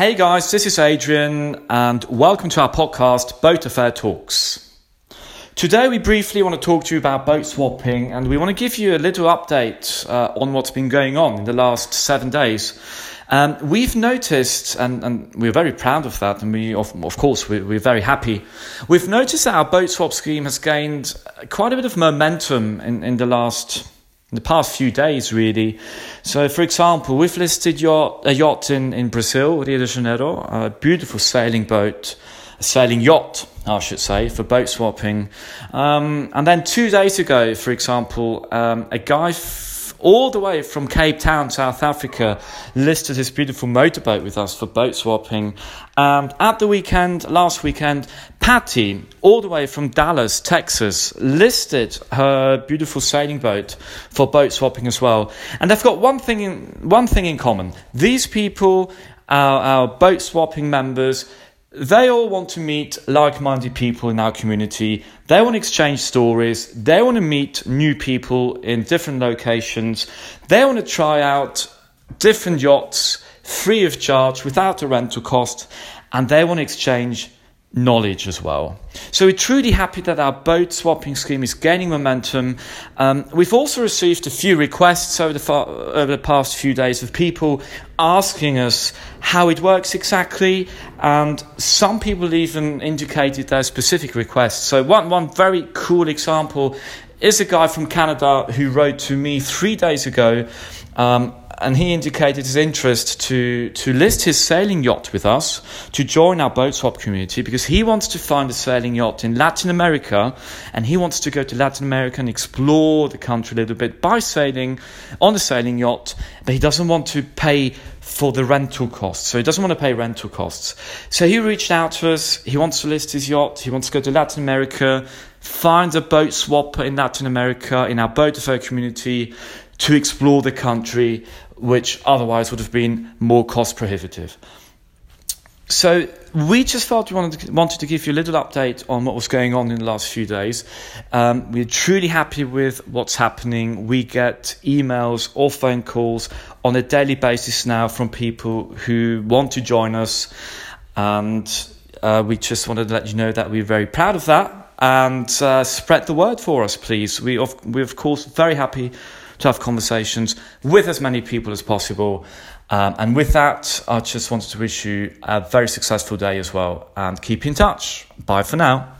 Hey guys, this is Adrian, and welcome to our podcast, Boat Affair Talks. Today, we briefly want to talk to you about boat swapping, and we want to give you a little update uh, on what's been going on in the last seven days. Um, we've noticed, and, and, we're very proud of that, and we, of, of course, we, we're very happy. We've noticed that our boat swap scheme has gained quite a bit of momentum in, in the last in the past few days, really. So, for example, we've listed yacht, a yacht in, in Brazil, Rio de Janeiro, a beautiful sailing boat, a sailing yacht, I should say, for boat swapping. Um, and then two days ago, for example, um, a guy all the way from Cape Town, South Africa, listed his beautiful motorboat with us for boat swapping. And at the weekend, last weekend, Patty, all the way from Dallas, Texas, listed her beautiful sailing boat for boat swapping as well. And they've got one thing in, one thing in common. These people, our, our boat swapping members, they all want to meet like minded people in our community. They want to exchange stories. They want to meet new people in different locations. They want to try out different yachts free of charge without a rental cost. And they want to exchange knowledge as well. So we're truly happy that our boat swapping scheme is gaining momentum. Um, we've also received a few requests over the, far, over the past few days of people asking us how it works exactly, and some people even indicated their specific requests. So one, one very cool example is a guy from Canada who wrote to me three days ago um, and he indicated his interest to, to list his sailing yacht with us to join our boat swap community because he wants to find a sailing yacht in Latin America and he wants to go to Latin America and explore the country a little bit by sailing on a sailing yacht, but he doesn't want to pay for the rental costs. So he doesn't want to pay rental costs. So he reached out to us. He wants to list his yacht. He wants to go to Latin America, find a boat swap in Latin America in our boat affair community to explore the country, which otherwise would have been more cost prohibitive. So we just felt we wanted to, wanted to give you a little update on what was going on in the last few days. Um, we're truly happy with what's happening. We get emails or phone calls on a daily basis now from people who want to join us, and uh, we just wanted to let you know that we're very proud of that and uh, spread the word for us, please. We of, we're of course very happy to have conversations with as many people as possible. Um, and with that, I just wanted to wish you a very successful day as well and keep in touch. Bye for now.